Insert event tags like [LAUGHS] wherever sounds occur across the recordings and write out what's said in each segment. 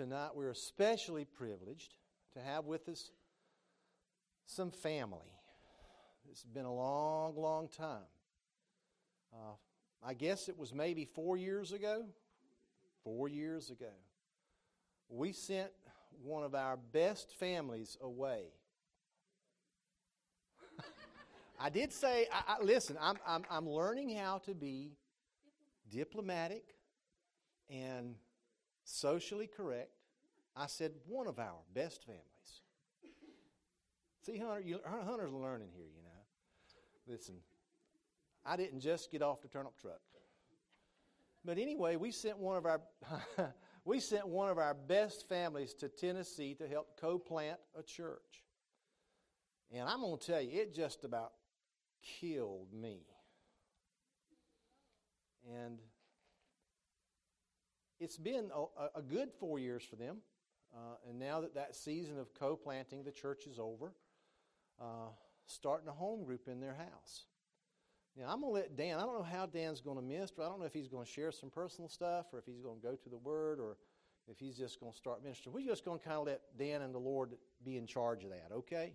tonight we're especially privileged to have with us some family. It's been a long, long time. Uh, I guess it was maybe four years ago. Four years ago. We sent one of our best families away. [LAUGHS] I did say, I, I, listen, I'm, I'm, I'm learning how to be diplomatic and socially correct. I said, one of our best families. See, Hunter, you, Hunter's learning here, you know. Listen, I didn't just get off the turnip truck. But anyway, we sent one of our [LAUGHS] we sent one of our best families to Tennessee to help co-plant a church. And I'm going to tell you, it just about killed me. And it's been a, a good four years for them. Uh, and now that that season of co planting the church is over, uh, starting a home group in their house. Now, I'm going to let Dan, I don't know how Dan's going to minister. I don't know if he's going to share some personal stuff or if he's going to go to the Word or if he's just going to start ministering. We're just going to kind of let Dan and the Lord be in charge of that, okay?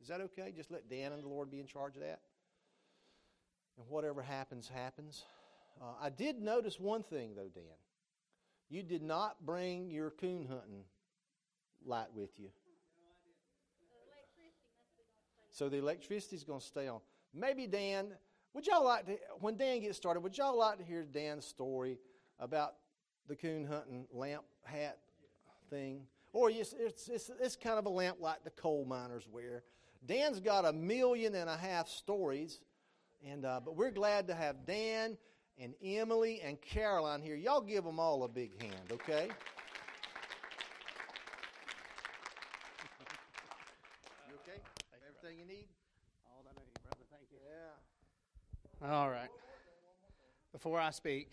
Is that okay? Just let Dan and the Lord be in charge of that? And whatever happens, happens. Uh, I did notice one thing, though, Dan. You did not bring your coon hunting light with you. So the electricity is going to stay on. Maybe Dan, would y'all like to, when Dan gets started, would y'all like to hear Dan's story about the coon hunting lamp hat thing? Or it's, it's, it's, it's kind of a lamp like the coal miners wear. Dan's got a million and a half stories, and uh, but we're glad to have Dan and Emily and Caroline here. Y'all give them all a big hand, okay? you okay? Everything you need? All that I need, brother. Thank you. Yeah. All right. Before I speak,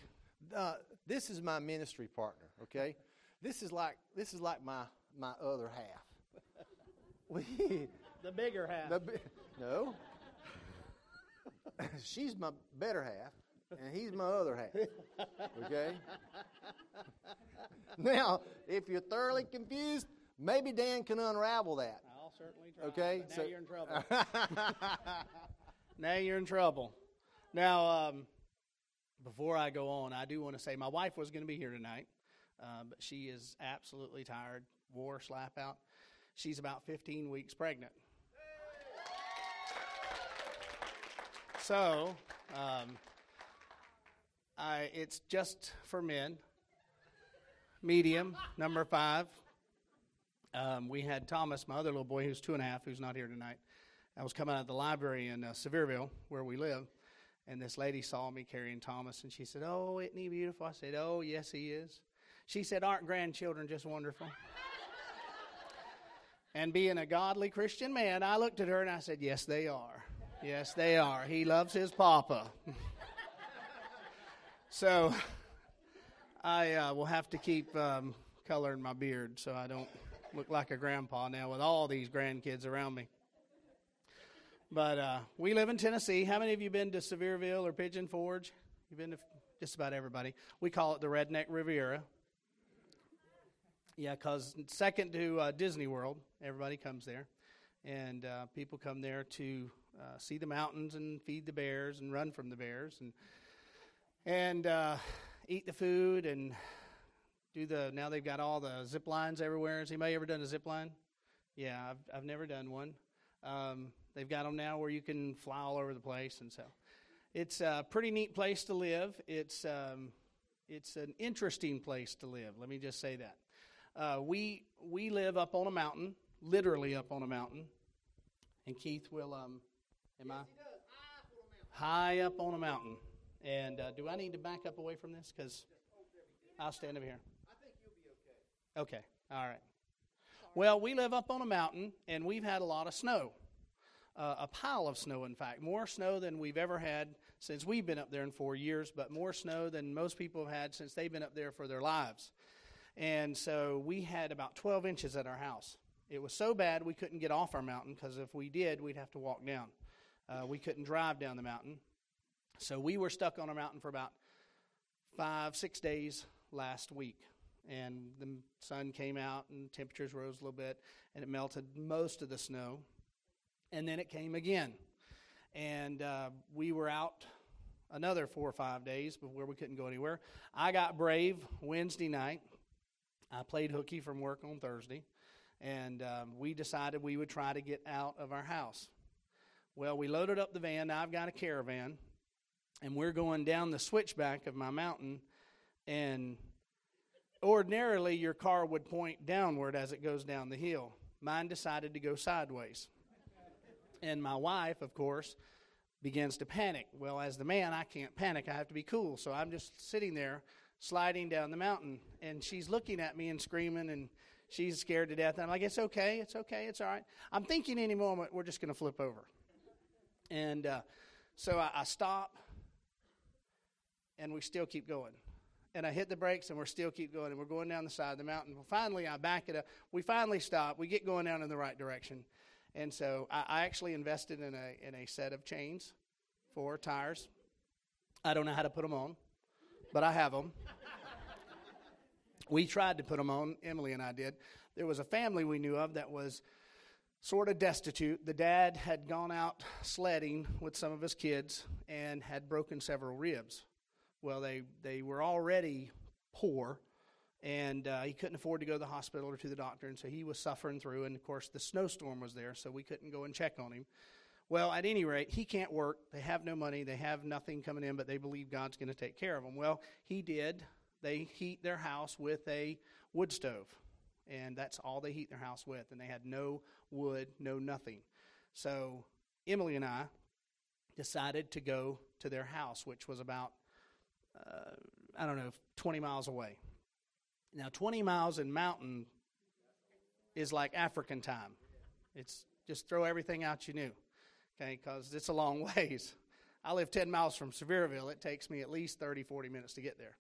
uh, this is my ministry partner, okay? [LAUGHS] This is like this is like my my other half. [LAUGHS] we the bigger half. The, no. [LAUGHS] She's my better half and he's my other half. Okay? [LAUGHS] now, if you're thoroughly confused, maybe Dan can unravel that. I'll certainly try. Okay? now so, you're in trouble. [LAUGHS] now you're in trouble. Now, um, before I go on, I do want to say my wife was going to be here tonight, uh, but she is absolutely tired, wore slap out. She's about 15 weeks pregnant. So, um, I, it's just for men. Medium, number five. Um, we had Thomas, my other little boy, who's two and a half, who's not here tonight. I was coming out of the library in uh, Sevierville, where we live, and this lady saw me carrying Thomas, and she said, "Oh, isn't he beautiful?" I said, "Oh, yes, he is." She said, "Aren't grandchildren just wonderful?" and being a godly Christian man, I looked at her and I said, "Yes, they are. Yes, they are. He loves his papa." [LAUGHS] So [LAUGHS] I uh, will have to keep um, coloring my beard so I don't look like a grandpa now with all these grandkids around me. But uh, we live in Tennessee. How many of you been to Sevierville or Pigeon Forge? You've been to just about everybody. We call it the Redneck Riviera. Yeah, because second to uh, Disney World, everybody comes there. And uh, people come there to uh, see the mountains and feed the bears and run from the bears. And and uh, eat the food and do the. Now they've got all the zip lines everywhere. Has anybody ever done a zip line? Yeah, I've I've never done one. Um, they've got them now where you can fly all over the place, and so it's a pretty neat place to live. It's um, it's an interesting place to live. Let me just say that. Uh, we we live up on a mountain, literally up on a mountain, and Keith will um, am yes, I high up on a mountain. And uh, do I need to back up away from this? Because I'll stand over here. I think you'll be okay. Okay. All right. Well, we live up on a mountain, and we've had a lot of snow. Uh, a pile of snow, in fact. More snow than we've ever had since we've been up there in four years, but more snow than most people have had since they've been up there for their lives. And so we had about 12 inches at our house. It was so bad we couldn't get off our mountain because if we did, we'd have to walk down. Uh, we couldn't drive down the mountain. So we were stuck on a mountain for about five, six days last week. and the sun came out and temperatures rose a little bit and it melted most of the snow. And then it came again. And uh, we were out another four or five days before we couldn't go anywhere. I got brave wednesday night. I played hooky from work on thursday. And um, we decided we would try to get out of our house. Well we loaded up the van. Now i've got a caravan and we're going down the switchback of my mountain and ordinarily your car would point downward as it goes down the hill. Mine decided to go sideways. And my wife, of course, begins to panic. Well, as the man, I can't panic. I have to be cool. So I'm just sitting there sliding down the mountain. And she's looking at me and screaming, and she's scared to death. And I'm like, it's okay. It's okay. It's all right. I'm thinking any moment we're just going to flip over. And uh, so I, I stop, and we still keep going and I hit the brakes, and we're still keep going, and we're going down the side of the mountain. Well, finally, I back it up. We finally stop. We get going down in the right direction, and so I, I actually invested in a in a set of chains for tires. I don't know how to put them on, but I have them. we tried to put them on. Emily and I did. There was a family we knew of that was sort of destitute. The dad had gone out sledding with some of his kids and had broken several ribs. Well, they, they were already poor, and uh, he couldn't afford to go to the hospital or to the doctor, and so he was suffering through. And of course, the snowstorm was there, so we couldn't go and check on him. Well, at any rate, he can't work. They have no money. They have nothing coming in, but they believe God's going to take care of them. Well, he did. They heat their house with a wood stove, and that's all they heat their house with. And they had no wood, no nothing. So Emily and I decided to go to their house, which was about uh, I don't know, 20 miles away. Now, 20 miles in mountain is like African time. It's just throw everything out you knew, okay, because it's a long [LAUGHS] ways. I live 10 miles from Sevierville. It takes me at least 30, 40 minutes to get there.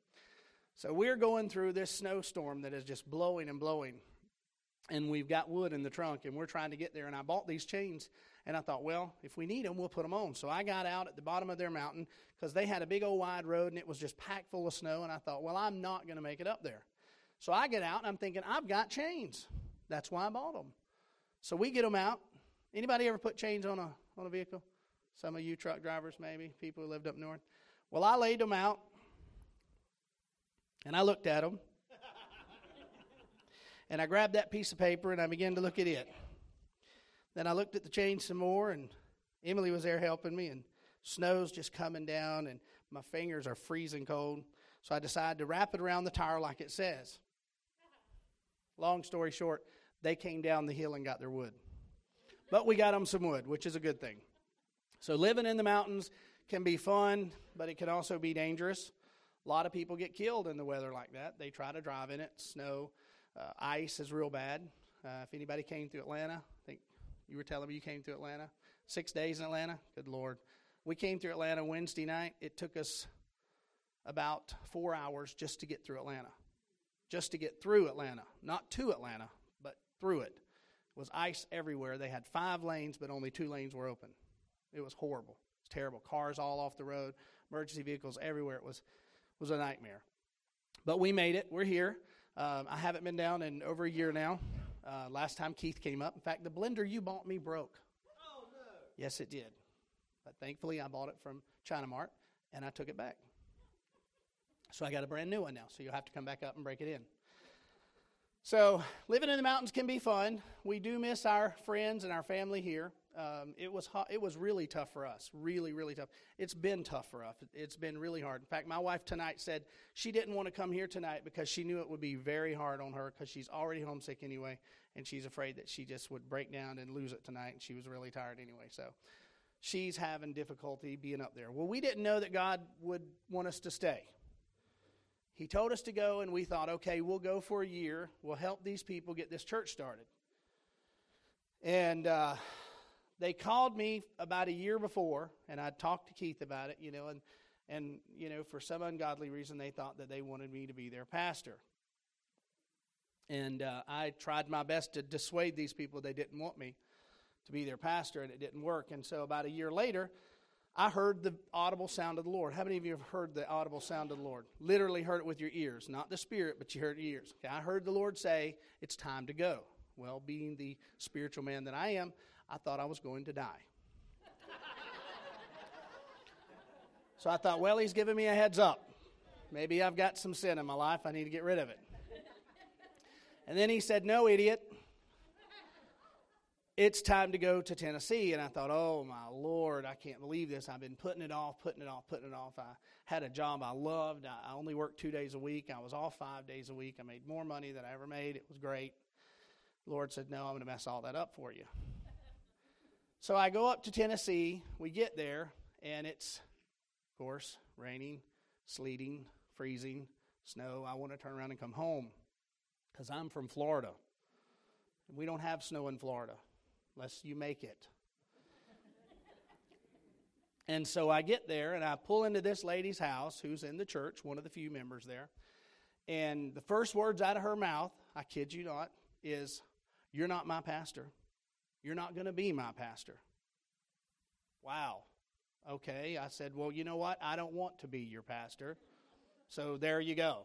So we're going through this snowstorm that is just blowing and blowing. And we've got wood in the trunk, and we're trying to get there. And I bought these chains and I thought, well, if we need them, we'll put them on. So I got out at the bottom of their mountain because they had a big old wide road and it was just packed full of snow. And I thought, well, I'm not going to make it up there. So I get out and I'm thinking, I've got chains. That's why I bought them. So we get them out. Anybody ever put chains on a on a vehicle? Some of you truck drivers, maybe people who lived up north. Well, I laid them out, and I looked at them, [LAUGHS] and I grabbed that piece of paper and I began to look at it. Then I looked at the chain some more, and Emily was there helping me, and snow's just coming down, and my fingers are freezing cold. So I decided to wrap it around the tire like it says. Long story short, they came down the hill and got their wood. But we got them some wood, which is a good thing. So living in the mountains can be fun, but it can also be dangerous. A lot of people get killed in the weather like that. They try to drive in it. Snow, uh, ice is real bad. Uh, if anybody came through Atlanta, I think you were telling me you came to Atlanta? Six days in Atlanta? Good Lord. We came through Atlanta Wednesday night. It took us about four hours just to get through Atlanta. Just to get through Atlanta. Not to Atlanta, but through it. It was ice everywhere. They had five lanes, but only two lanes were open. It was horrible. It was terrible. Cars all off the road, emergency vehicles everywhere. It was, was a nightmare. But we made it. We're here. Um, I haven't been down in over a year now. Uh, last time Keith came up, in fact, the blender you bought me broke. Oh, no. Yes, it did. But thankfully, I bought it from China Mart and I took it back. So I got a brand new one now. So you'll have to come back up and break it in. So living in the mountains can be fun. We do miss our friends and our family here. Um, it was hot, it was really tough for us, really, really tough. It's been tough for us. It's been really hard. In fact, my wife tonight said she didn't want to come here tonight because she knew it would be very hard on her because she's already homesick anyway, and she's afraid that she just would break down and lose it tonight. And she was really tired anyway, so she's having difficulty being up there. Well, we didn't know that God would want us to stay. He told us to go, and we thought, okay, we'll go for a year. We'll help these people get this church started. And uh, they called me about a year before, and I talked to Keith about it, you know, and and you know, for some ungodly reason, they thought that they wanted me to be their pastor. And uh, I tried my best to dissuade these people; they didn't want me to be their pastor, and it didn't work. And so, about a year later, I heard the audible sound of the Lord. How many of you have heard the audible sound of the Lord? Literally heard it with your ears, not the spirit, but you heard your ears. Okay, I heard the Lord say, It's time to go. Well, being the spiritual man that I am, I thought I was going to die. so I thought, Well, He's giving me a heads up. Maybe I've got some sin in my life. I need to get rid of it. And then He said, No, idiot it's time to go to Tennessee. And I thought, oh my Lord, I can't believe this. I've been putting it off, putting it off, putting it off. I had a job I loved. I only worked two days a week. I was off five days a week. I made more money than I ever made. It was great. The Lord said, no, I'm going to mess all that up for you. So I go up to Tennessee. We get there, and it's, of course, raining, sleeting, freezing, snow. I want to turn around and come home because I'm from Florida. And We don't have snow in Florida unless you make it. and so I get there and I pull into this lady's house who's in the church, one of the few members there. And the first words out of her mouth, I kid you not, is, You're not my pastor. You're not going to be my pastor. Wow. Okay. I said, Well, you know what? I don't want to be your pastor. So there you go.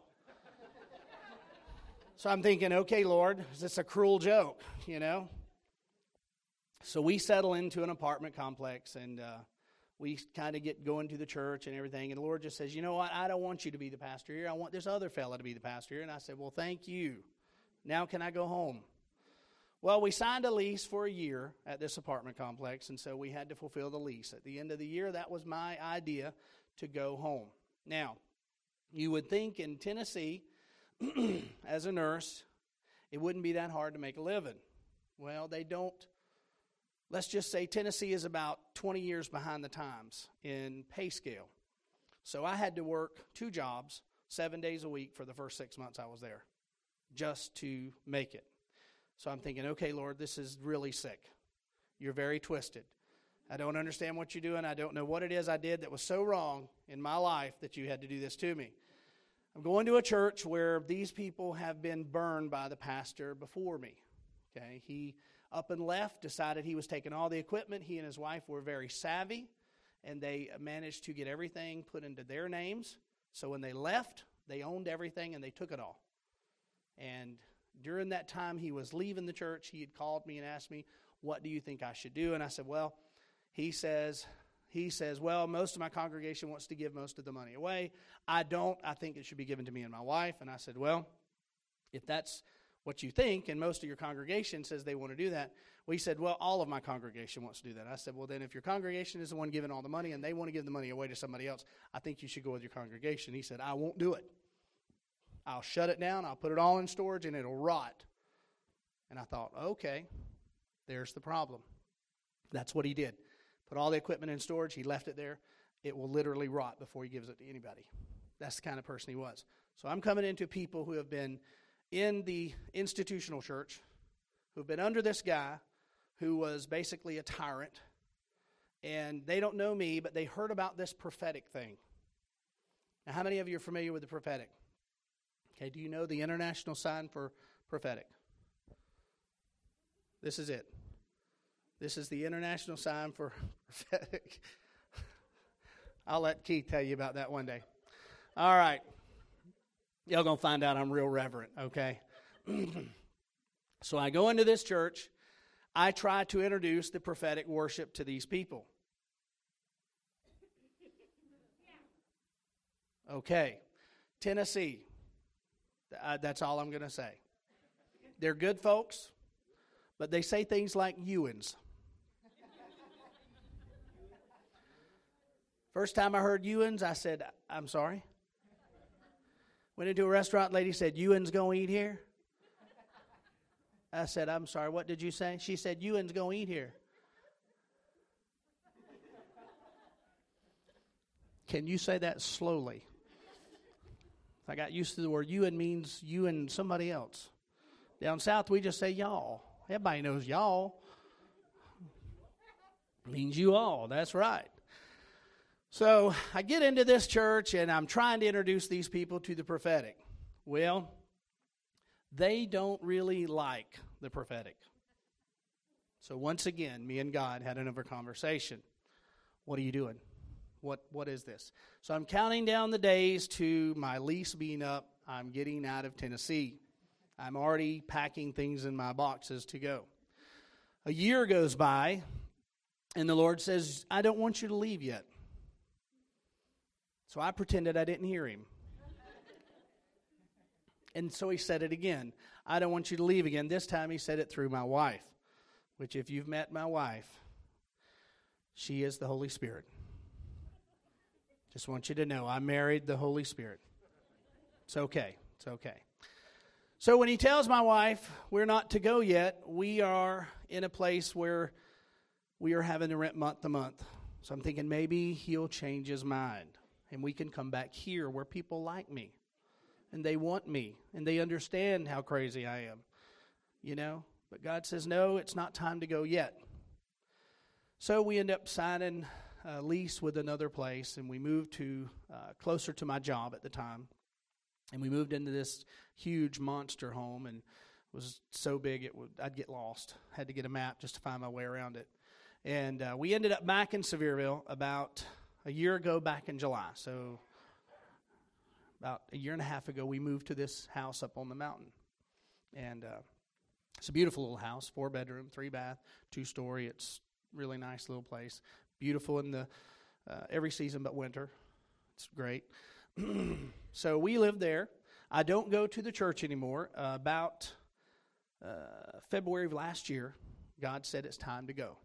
so I'm thinking, okay, Lord, is this a cruel joke? You know? So we settle into an apartment complex and uh, we kind of get going to the church and everything. And the Lord just says, You know what? I don't want you to be the pastor here. I want this other fella to be the pastor here. And I said, Well, thank you. Now can I go home? Well, we signed a lease for a year at this apartment complex, and so we had to fulfill the lease. At the end of the year, that was my idea to go home. Now, you would think in Tennessee, [CLEARS THROAT] as a nurse, it wouldn't be that hard to make a living. Well, they don't let's just say Tennessee is about 20 years behind the times in pay scale. So I had to work two jobs, seven days a week for the first six months I was there, just to make it. So I'm thinking, okay, Lord, this is really sick. You're very twisted. I don't understand what you're doing. I don't know what it is I did that was so wrong in my life that you had to do this to me. I'm going to a church where these people have been burned by the pastor before me. Okay, he up and left, decided he was taking all the equipment. He and his wife were very savvy, and they managed to get everything put into their names. So when they left, they owned everything and they took it all. And during that time he was leaving the church, he had called me and asked me, What do you think I should do? And I said, Well, he says, he says, Well, most of my congregation wants to give most of the money away. I don't. I think it should be given to me and my wife. And I said, Well, if that's what you think, and most of your congregation says they want to do that. We said, well, all of my congregation wants to do that. I said, well, then if your congregation is the one giving all the money and they want to give the money away to somebody else, I think you should go with your congregation. He said, I won't do it. I'll shut it down, I'll put it all in storage, and it'll rot. And I thought, okay, there's the problem. That's what he did. Put all the equipment in storage, he left it there. It will literally rot before he gives it to anybody. That's the kind of person he was. So I'm coming into people who have been in the institutional church who've been under this guy who was basically a tyrant. And they don't know me, but they heard about this prophetic thing. Now, how many of you are familiar with the prophetic? Okay, do you know the international sign for prophetic? This is it. This is the international sign for [LAUGHS] prophetic. I'll let Keith tell you about that one day. All right. Y'all gonna find out I'm real reverent, okay? [CLEARS THROAT] so I go into this church. I try to introduce the prophetic worship to these people. Okay, Tennessee. Uh, that's all I'm going to say. They're good folks, but they say things like Ewins. First time I heard Ewins, I said, I'm sorry. Went into a restaurant, lady said, Ewan's going to eat here? I said, I'm sorry, what did you say? She said, Ewan's going to eat here. Can you say that slowly? I got used to the word you and means you and somebody else. Down south, we just say y'all. Everybody knows y'all. Means you all. That's right. So I get into this church and I'm trying to introduce these people to the prophetic. Well, they don't really like the prophetic. So once again, me and God had another conversation. What are you doing? What, what is this? So I'm counting down the days to my lease being up. I'm getting out of Tennessee. I'm already packing things in my boxes to go. A year goes by, and the Lord says, I don't want you to leave yet. So I pretended I didn't hear him. and so he said it again. I don't want you to leave again. This time he said it through my wife, which, if you've met my wife, she is the Holy Spirit. Just want you to know I married the Holy Spirit. It's okay. It's okay. So when he tells my wife we're not to go yet, we are in a place where we are having to rent month to month. So I'm thinking maybe he'll change his mind and we can come back here where people like me and they want me and they understand how crazy I am. You know? But God says, no, it's not time to go yet. So we end up signing a lease with another place and we moved to uh, closer to my job at the time. And we moved into this huge monster home and was so big it would I'd get lost. Had to get a map just to find my way around it. And uh, we ended up back in Sevierville about a year ago, back in July. So about a year and a half ago, we moved to this house up on the mountain, and uh, it's a beautiful little house, four bedroom, three bath, two story. It's really nice little place. Beautiful in the uh, every season but winter. It's great. [CLEARS THROAT] so we live there. I don't go to the church anymore. Uh, about uh, February of last year, God said it's time to go.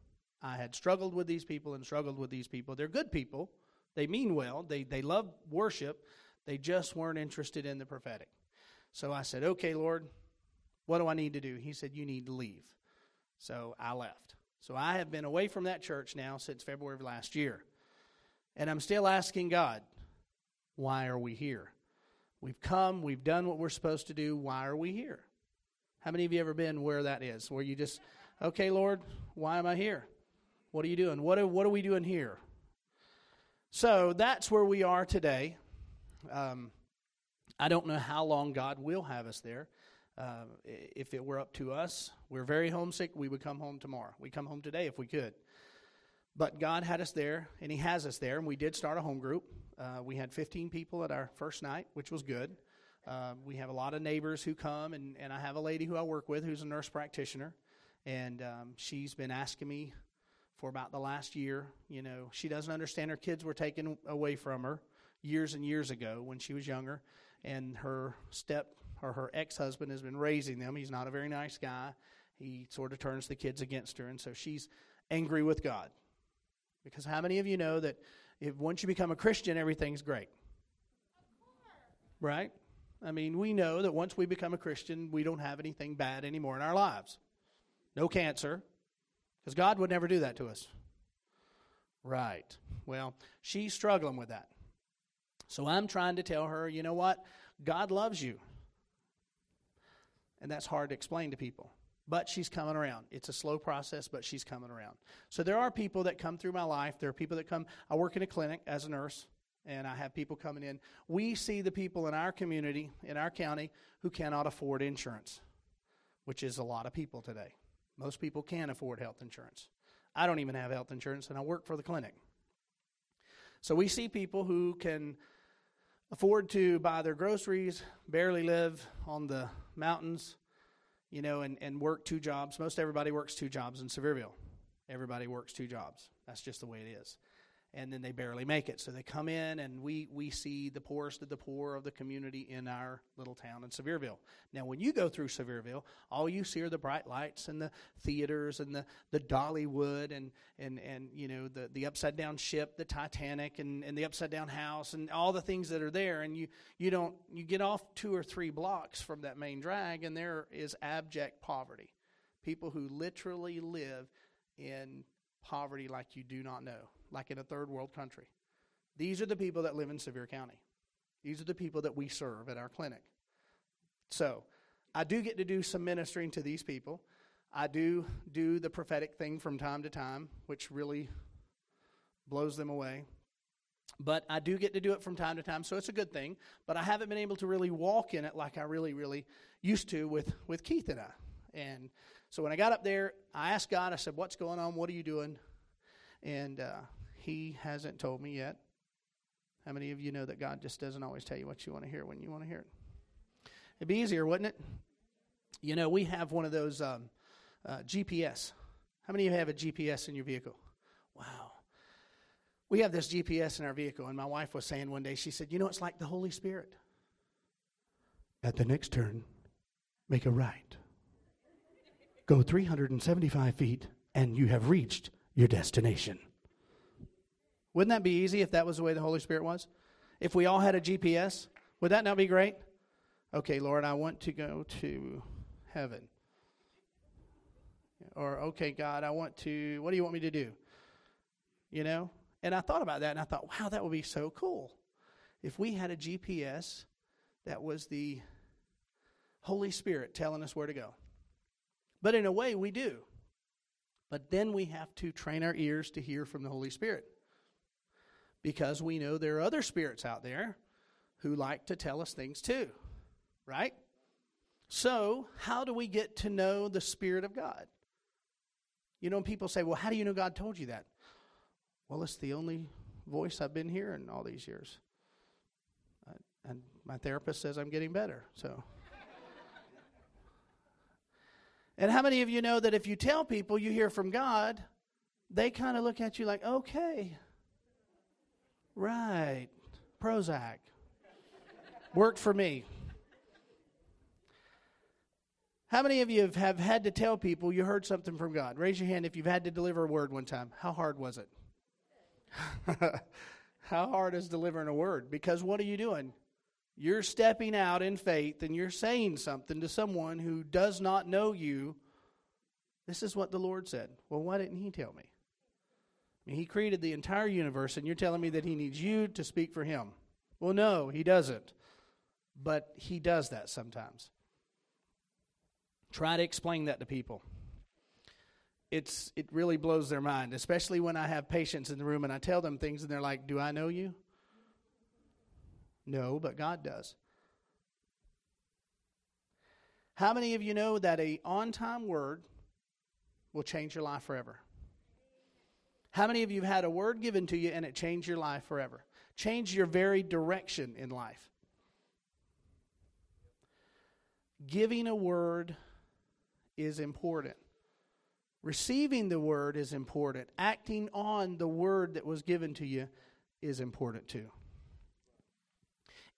I had struggled with these people and struggled with these people. They're good people. They mean well. They, they love worship. They just weren't interested in the prophetic. So I said, okay, Lord, what do I need to do? He said, you need to leave. So I left. So I have been away from that church now since February of last year. And I'm still asking God, why are we here? We've come, we've done what we're supposed to do. Why are we here? How many of you ever been where that is? Where you just, okay, Lord, why am I here? What are you doing? What are, what are we doing here? So that's where we are today. Um, I don't know how long God will have us there. Uh, if it were up to us, we're very homesick. We would come home tomorrow. We come home today if we could. But God had us there, and He has us there. And we did start a home group. Uh, we had 15 people at our first night, which was good. Uh, we have a lot of neighbors who come, and, and I have a lady who I work with who's a nurse practitioner. And um, she's been asking me for about the last year. You know, she doesn't understand her kids were taken away from her years and years ago when she was younger, and her step or her ex husband has been raising them. He's not a very nice guy. He sort of turns the kids against her, and so she's angry with God. Because how many of you know that if once you become a Christian, everything's great? Right? I mean, we know that once we become a Christian, we don't have anything bad anymore in our lives. No cancer, because God would never do that to us. Right. Well, she's struggling with that. So I'm trying to tell her, you know what? God loves you. And that's hard to explain to people. But she's coming around. It's a slow process, but she's coming around. So there are people that come through my life. There are people that come. I work in a clinic as a nurse, and I have people coming in. We see the people in our community, in our county, who cannot afford insurance, which is a lot of people today. Most people can't afford health insurance. I don't even have health insurance, and I work for the clinic. So we see people who can afford to buy their groceries, barely live on the mountains, you know, and, and work two jobs. Most everybody works two jobs in Sevierville. Everybody works two jobs. That's just the way it is and then they barely make it. So they come in, and we, we see the poorest of the poor of the community in our little town in Sevierville. Now, when you go through Sevierville, all you see are the bright lights and the theaters and the, the Dollywood and, and, and you know the, the upside down ship, the Titanic, and, and the upside down house, and all the things that are there. And you, you don't you get off two or three blocks from that main drag, and there is abject poverty. People who literally live in poverty like you do not know like in a third world country. These are the people that live in Sevier County. These are the people that we serve at our clinic. So, I do get to do some ministering to these people. I do do the prophetic thing from time to time, which really blows them away. But I do get to do it from time to time, so it's a good thing. But I haven't been able to really walk in it like I really, really used to with, with Keith and I. And so when I got up there, I asked God, I said, What's going on? What are you doing? And uh, he hasn't told me yet. How many of you know that God just doesn't always tell you what you want to hear when you want to hear it? It'd be easier, wouldn't it? You know, we have one of those um, uh, GPS. How many of you have a GPS in your vehicle? Wow. We have this GPS in our vehicle, and my wife was saying one day, she said, You know, it's like the Holy Spirit. At the next turn, make a right. Go 375 feet, and you have reached your destination. Wouldn't that be easy if that was the way the Holy Spirit was? If we all had a GPS, would that not be great? Okay, Lord, I want to go to heaven. Or, okay, God, I want to, what do you want me to do? You know? And I thought about that and I thought, wow, that would be so cool. If we had a GPS that was the Holy Spirit telling us where to go. But in a way, we do. But then we have to train our ears to hear from the Holy Spirit. Because we know there are other spirits out there who like to tell us things too. Right? So, how do we get to know the Spirit of God? You know, people say, well, how do you know God told you that? Well, it's the only voice I've been hearing all these years. and my therapist says I'm getting better, so. [LAUGHS] and how many of you know that if you tell people you hear from God, they kind of look at you like, okay, right, Prozac. Worked for me. How many of you have, have had to tell people you heard something from God? Raise your hand if you've had to deliver a word one time. How hard was it? [LAUGHS] How hard is delivering a word? Because what are you doing? You're stepping out in faith and you're saying something to someone who does not know you. This is what the Lord said. Well, why didn't He tell me? I mean, he created the entire universe, and you're telling me that He needs you to speak for Him. Well, no, He doesn't. But He does that sometimes. Try to explain that to people. It's it really blows their mind, especially when I have patients in the room and I tell them things and they're like, "Do I know you?" No, but God does. How many of you know that a on-time word will change your life forever? How many of you have had a word given to you and it changed your life forever? Changed your very direction in life. Giving a word is important. Receiving the word is important. Acting on the word that was given to you is important too.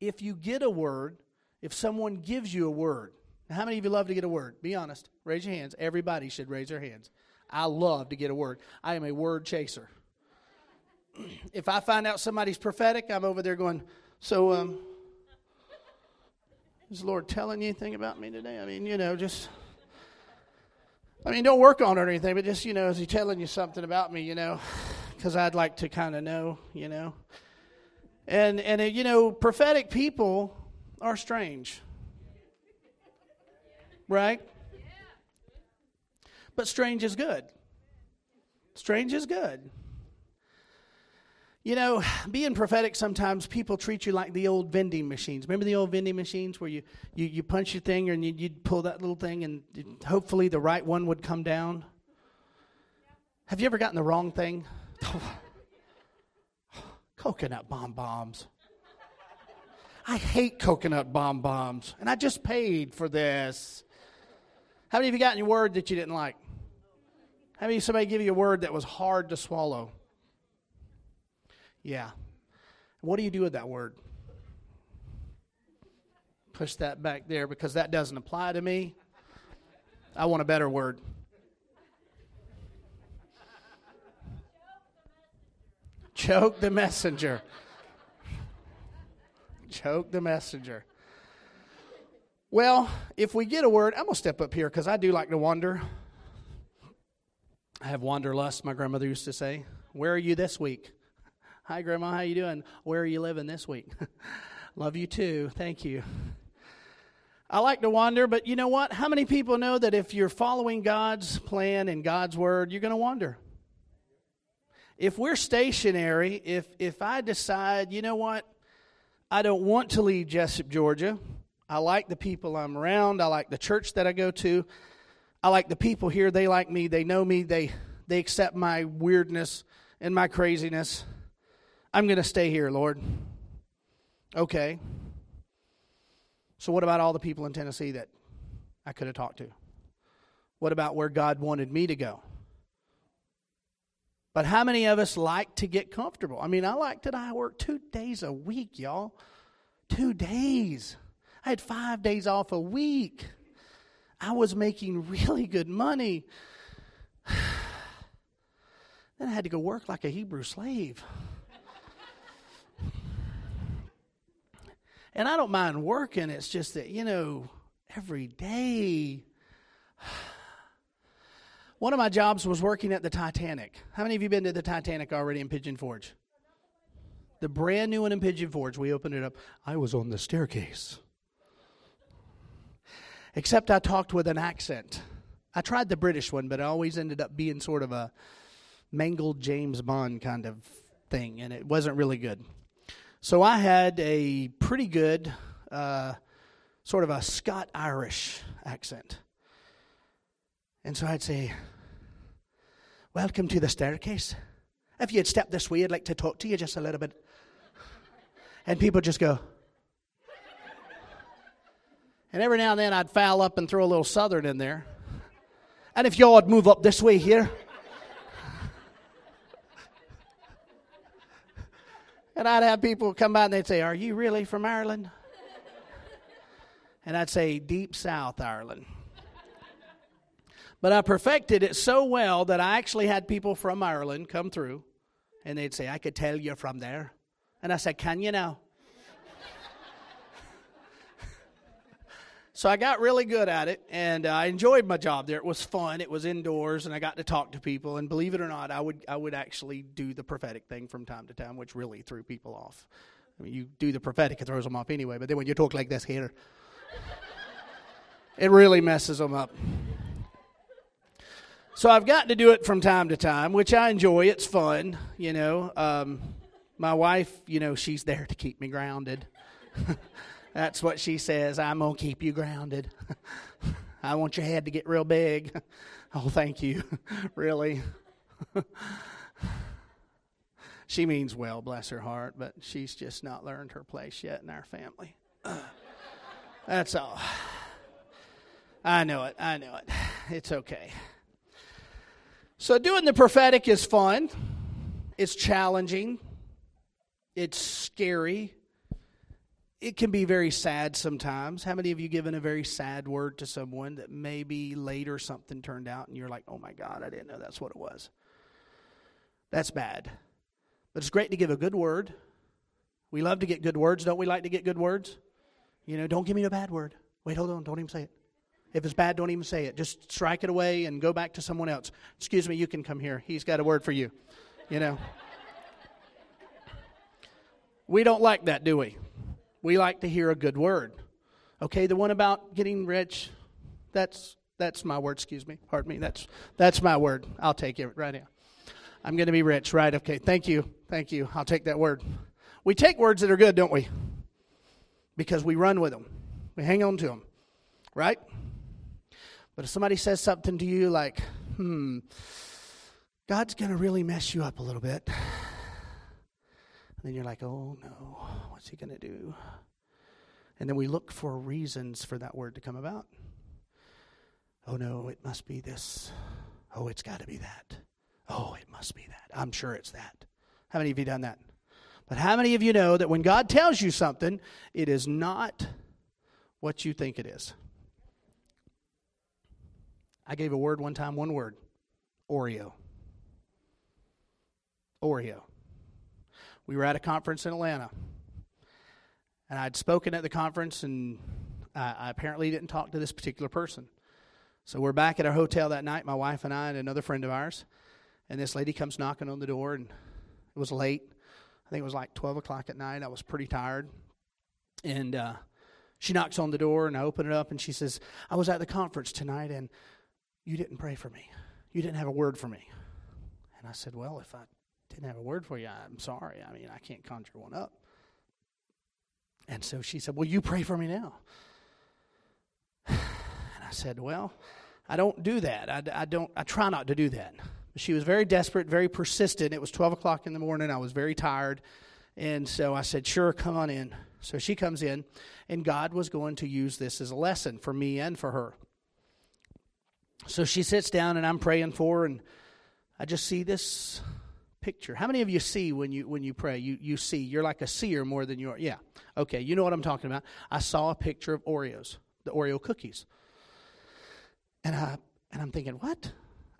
If you get a word, if someone gives you a word, how many of you love to get a word? Be honest. Raise your hands. Everybody should raise their hands. I love to get a word. I am a word chaser. [CLEARS THROAT] if I find out somebody's prophetic, I'm over there going, So, um, is the Lord telling you anything about me today? I mean, you know, just I mean, don't work on it or anything, but just, you know, is he telling you something about me, you know? [SIGHS] Because I'd like to kind of know, you know? And, and uh, you know, prophetic people are strange. Right? But strange is good. Strange is good. You know, being prophetic, sometimes people treat you like the old vending machines. Remember the old vending machines where you, you, you punch your thing and you, would pull that little thing and hopefully the right one would come down? Have you ever gotten the wrong thing? [LAUGHS] coconut bomb bombs. I hate coconut bomb bombs, and I just paid for this. How many of you got any word that you didn't like? How many somebody give you a word that was hard to swallow? Yeah. What do you do with that word? Push that back there because that doesn't apply to me. I want a better word. Choke the messenger. Choke the messenger. Well, if we get a word, I'm going to step up here because I do like to wander. I have wanderlust, my grandmother used to say. Where are you this week? [LAUGHS] Hi, Grandma. How you doing? Where are you living this week? [LAUGHS] Love you too. Thank you. I like to wander, but you know what? How many people know that if you're following God's plan and God's word, you're going to wander? If we're stationary, if if I decide, you know what? I don't want to leave Jesup, Georgia. I like the people I'm around. I like the church that I go to. I like the people here. They like me. They know me. They they accept my weirdness and my craziness. I'm going to stay here, Lord. Okay. So, what about all the people in Tennessee that I could have talked to? What about where God wanted me to go? But how many of us like to get comfortable? I mean, I like that I work two days a week, y'all. Two days. I had five days off a week. I was making really good money. [SIGHS] then I had to go work like a Hebrew slave. and I don't mind working, it's just that, you know, every day. [SIGHS] One of my jobs was working at the Titanic. How many of you been to the Titanic already in Pigeon Forge? The brand new one in Pigeon Forge. We opened it up. I was on the staircase. Except I talked with an accent. I tried the British one, but it always ended up being sort of a mangled James Bond kind of thing, and it wasn't really good. So I had a pretty good uh, sort of a Scot Irish accent. And so I'd say, Welcome to the staircase. If you'd step this way, I'd like to talk to you just a little bit. And people just go. And every now and then I'd foul up and throw a little southern in there. And if y'all would move up this way here. and I'd have people come by and they'd say, Are you really from Ireland? And I'd say, Deep South Ireland. But I perfected it so well that I actually had people from Ireland come through and they'd say, I could tell you're from there. And I said, Can you now? So I got really good at it and I enjoyed my job there. It was fun. It was indoors and I got to talk to people. And believe it or not, I would, I would actually do the prophetic thing from time to time, which really threw people off. I mean, you do the prophetic, it throws them off anyway. But then when you talk like this here, it really messes them up. So I've got to do it from time to time, which I enjoy. It's fun, you know. Um, my wife, you know, she's there to keep me grounded. [LAUGHS] That's what she says. I'm going to keep you grounded. [LAUGHS] I want your head to get real big. [LAUGHS] oh, thank you. [LAUGHS] really? she means well, bless her heart, but she's just not learned her place yet in our family. [SIGHS] That's all. I know it. I know it. [SIGHS] It's okay. So, doing the prophetic is fun, it's challenging, it's scary. It can be very sad sometimes. How many of you given a very sad word to someone that maybe later something turned out and you're like, oh my God, I didn't know that's what it was? That's bad. But it's great to give a good word. We love to get good words. Don't we like to get good words? You know, don't give me a bad word. Wait, hold on. Don't even say it. If it's bad, don't even say it. Just strike it away and go back to someone else. Excuse me, you can come here. He's got a word for you. You know. [LAUGHS] we don't like that, do we? We like to hear a good word. Okay, the one about getting rich, that's that's my word, excuse me. Pardon me. That's that's my word. I'll take it right now. I'm going to be rich, right? Okay. Thank you. Thank you. I'll take that word. We take words that are good, don't we? Because we run with them. We hang on to them. Right? But if somebody says something to you like, hmm, God's going to really mess you up a little bit, then you're like, oh no, what's he going to do? And then we look for reasons for that word to come about. Oh no, it must be this. Oh, it's got to be that. Oh, it must be that. I'm sure it's that. How many of you done that? But how many of you know that when God tells you something, it is not what you think it is? I gave a word one time, one word Oreo. Oreo. We were at a conference in Atlanta, and I'd spoken at the conference, and I, I apparently didn't talk to this particular person. So we're back at our hotel that night, my wife and I, and another friend of ours, and this lady comes knocking on the door, and it was late. I think it was like 12 o'clock at night. I was pretty tired. And uh, she knocks on the door, and I open it up, and she says, I was at the conference tonight, and you didn't pray for me. You didn't have a word for me. And I said, Well, if I didn't have a word for you, I'm sorry. I mean, I can't conjure one up. And so she said, Well, you pray for me now. [SIGHS] And I said, Well, I don't do that. I, I don't. I try not to do that. She was very desperate, very persistent. It was 12 o'clock in the morning. I was very tired. And so I said, Sure, come on in. So she comes in, and God was going to use this as a lesson for me and for her. So she sits down, and I'm praying for her, and I just see this picture. How many of you see when you when you pray? You you see. You're like a seer more than you are. Yeah. Okay. You know what I'm talking about. I saw a picture of Oreos, the Oreo cookies, and I and I'm thinking, what?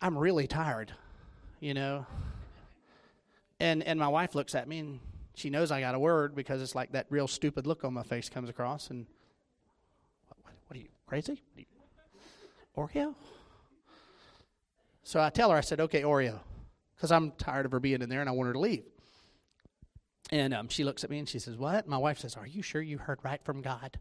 I'm really tired, you know. And and my wife looks at me and she knows I got a word because it's like that real stupid look on my face comes across and what, what, what are you crazy? Are you, Oreo? So I tell her, I said, okay, Oreo because I'm tired of her being in there and I want her to leave. And um, she looks at me and she says, What? My wife says, Are you sure you heard right from God?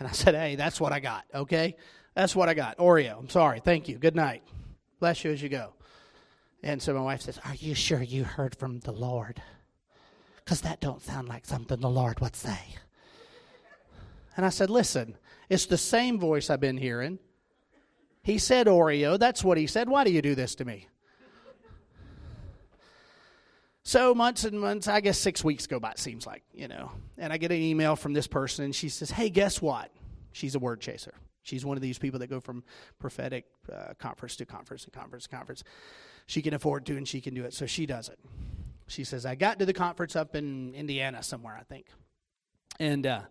And I said, Hey, that's what I got, okay? That's what I got. Oreo. I'm sorry. Thank you. Good night. Bless you as you go. And so my wife says, Are you sure you heard from the Lord? Because that don't sound like something the Lord would say. And I said, Listen, it's the same voice I've been hearing. He said Oreo. That's what he said. Why do you do this to me? So months and months, I guess six weeks go by, it seems like, you know. And I get an email from this person, and she says, Hey, guess what? She's a word chaser. She's one of these people that go from prophetic uh, conference to conference to conference to conference. She can afford to, and she can do it, so she does it. She says, I got to the conference up in Indiana somewhere, I think. And uh,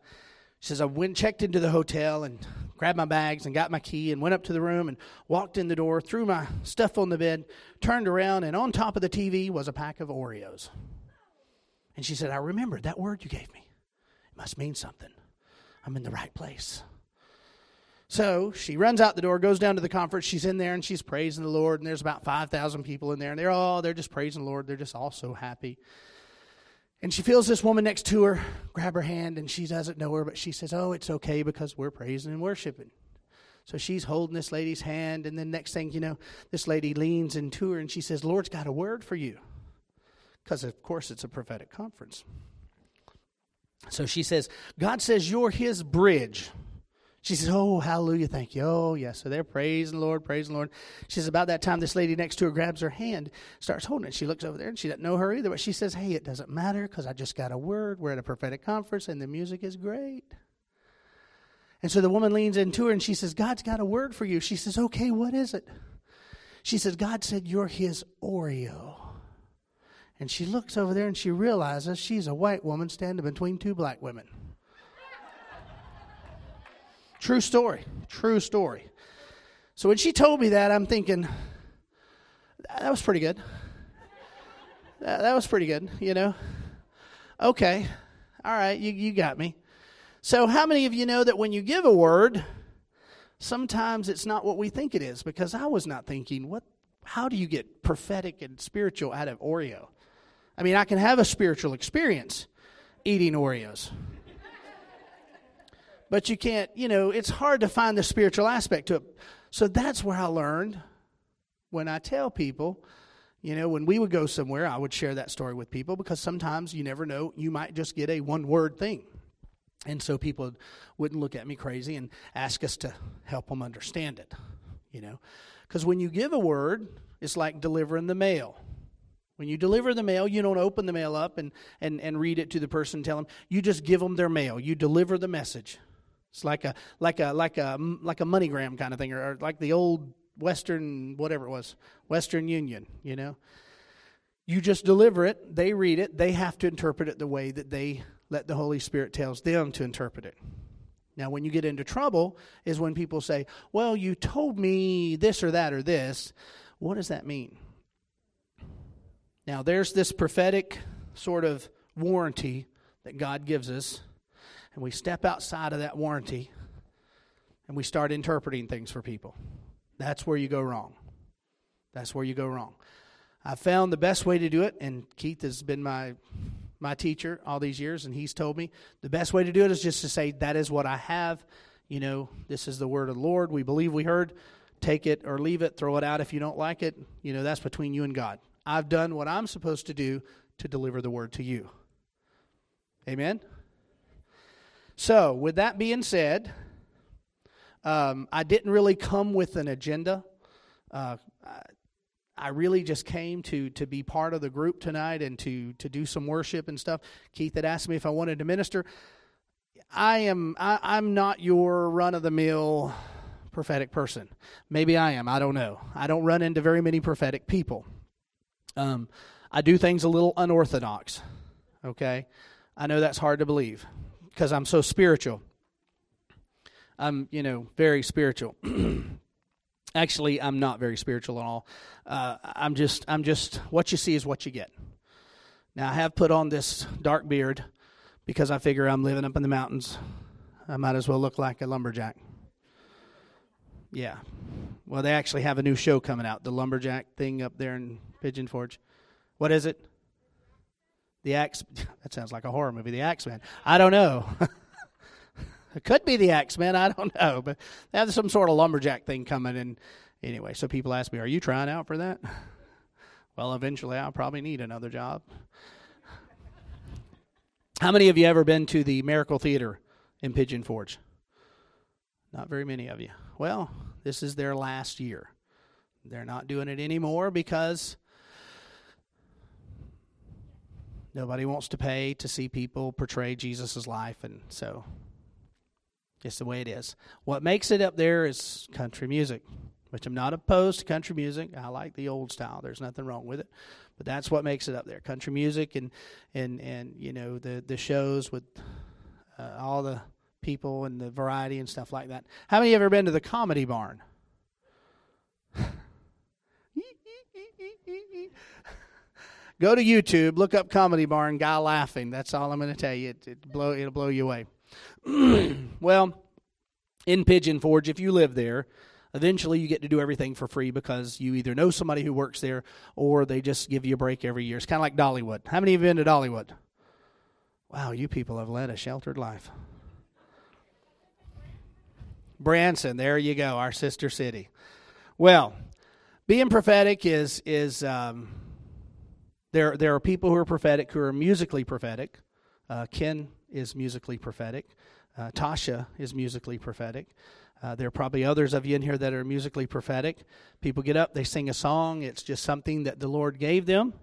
she says, I went checked into the hotel and grabbed my bags and got my key and went up to the room and walked in the door, threw my stuff on the bed, turned around, and on top of the TV was a pack of Oreos. And she said, I remember that word you gave me. It must mean something. I'm in the right place. So she runs out the door, goes down to the conference. She's in there and she's praising the Lord. And there's about 5,000 people in there. And they're all, they're just praising the Lord. They're just all so happy. And she feels this woman next to her grab her hand, and she doesn't know her, but she says, Oh, it's okay because we're praising and worshiping. So she's holding this lady's hand, and then next thing you know, this lady leans into her and she says, Lord's got a word for you. Because, of course, it's a prophetic conference. So she says, God says you're his bridge she says, Oh, hallelujah, thank you. Oh, yes. So they're praising the Lord, praising the Lord. She says, About that time, this lady next to her grabs her hand, starts holding it. She looks over there and she doesn't know her either, but she says, Hey, it doesn't matter because I just got a word. We're at a prophetic conference and the music is great. And so the woman leans into her and she says, God's got a word for you. She says, Okay, what is it? She says, God said, You're his Oreo. And she looks over there and she realizes she's a white woman standing between two black women. True story. True story. So when she told me that, I'm thinking, that was pretty good. That, that was pretty good, you know? Okay. All right, you, you got me. So, how many of you know that when you give a word, sometimes it's not what we think it is? Because I was not thinking, what, how do you get prophetic and spiritual out of Oreo? I mean, I can have a spiritual experience eating Oreos but you can't, you know, it's hard to find the spiritual aspect to it. So that's where I learned when I tell people, you know, when we would go somewhere, I would share that story with people because sometimes you never know, you might just get a one word thing. And so people wouldn't look at me crazy and ask us to help them understand it, you know. Because when you give a word, it's like delivering the mail. When you deliver the mail, you don't open the mail up and, and, and read it to the person and tell them. You just give them their mail. You deliver the message. It's like a like a like a like a MoneyGram kind of thing, or, or like the old Western whatever it was, Western Union. You know, you just deliver it. They read it. They have to interpret it the way that they let the Holy Spirit tells them to interpret it. Now, when you get into trouble, is when people say, "Well, you told me this or that or this." What does that mean? Now, there's this prophetic sort of warranty that God gives us and we step outside of that warranty and we start interpreting things for people. That's where you go wrong. That's where you go wrong. I found the best way to do it, and Keith has been my my teacher all these years, and he's told me the best way to do it is just to say, That is what I have. You know, this is the word of the Lord. We believe we heard. Take it or leave it, throw it out if you don't like it. You know, that's between you and God. I've done what I'm supposed to do to deliver the word to you. Amen? So, with that being said, um, I didn't really come with an agenda. Uh, I really just came to to be part of the group tonight and to to do some worship and stuff. Keith had asked me if I wanted to minister. I am I, I'm not your run of the mill prophetic person. Maybe I am. I don't know. I don't run into very many prophetic people. Um, I do things a little unorthodox. Okay, I know that's hard to believe because I'm so spiritual. I'm, you know, very spiritual. [CLEARS THROAT] Actually, I'm not very spiritual at all. Uh, I'm just, I'm just. What you see is what you get. Now, I have put on this dark beard because I figure I'm living up in the mountains. I might as well look like a lumberjack. Yeah. Well, they actually have a new show coming out, the lumberjack thing up there in Pigeon Forge. What is it? The Axe. [LAUGHS] That sounds like a horror movie. The Axeman. I don't know. [LAUGHS] it could be the Axeman. I don't know, but they have some sort of lumberjack thing coming. And anyway, so people ask me, "Are you trying out for that?" [LAUGHS] Well, eventually, I'll probably need another job. How many of you ever been to the Miracle Theater in Pigeon Forge? Not very many of you. Well, this is their last year. They're not doing it anymore because nobody wants to pay to see people portray Jesus' life, and so it's the way it is. What makes it up there is country music, which I'm not opposed to country music. I like the old style. There's nothing wrong with it, but that's what makes it up there. Country music and and and you know the the shows with uh, all the people and the variety and stuff like that. How many ever been to the comedy barn? Go to YouTube, look up comedy barn, guy laughing. That's all I'm going to tell you. It, it blow, it'll blow you away. [CLEARS THROAT] well, in Pigeon Forge, if you live there, eventually you get to do everything for free because you either know somebody who works there or they just give you a break every year. It's kind of like Dollywood. How many of you been to Dollywood? Wow, you people have led a sheltered life. Branson, there you go, our sister city. Well, being prophetic is is um, there. There are people who are prophetic who are musically prophetic. Uh, Ken is musically prophetic. Uh, Tasha is musically prophetic. Uh, there are probably others of you in here that are musically prophetic. People get up, they sing a song. It's just something that the Lord gave them,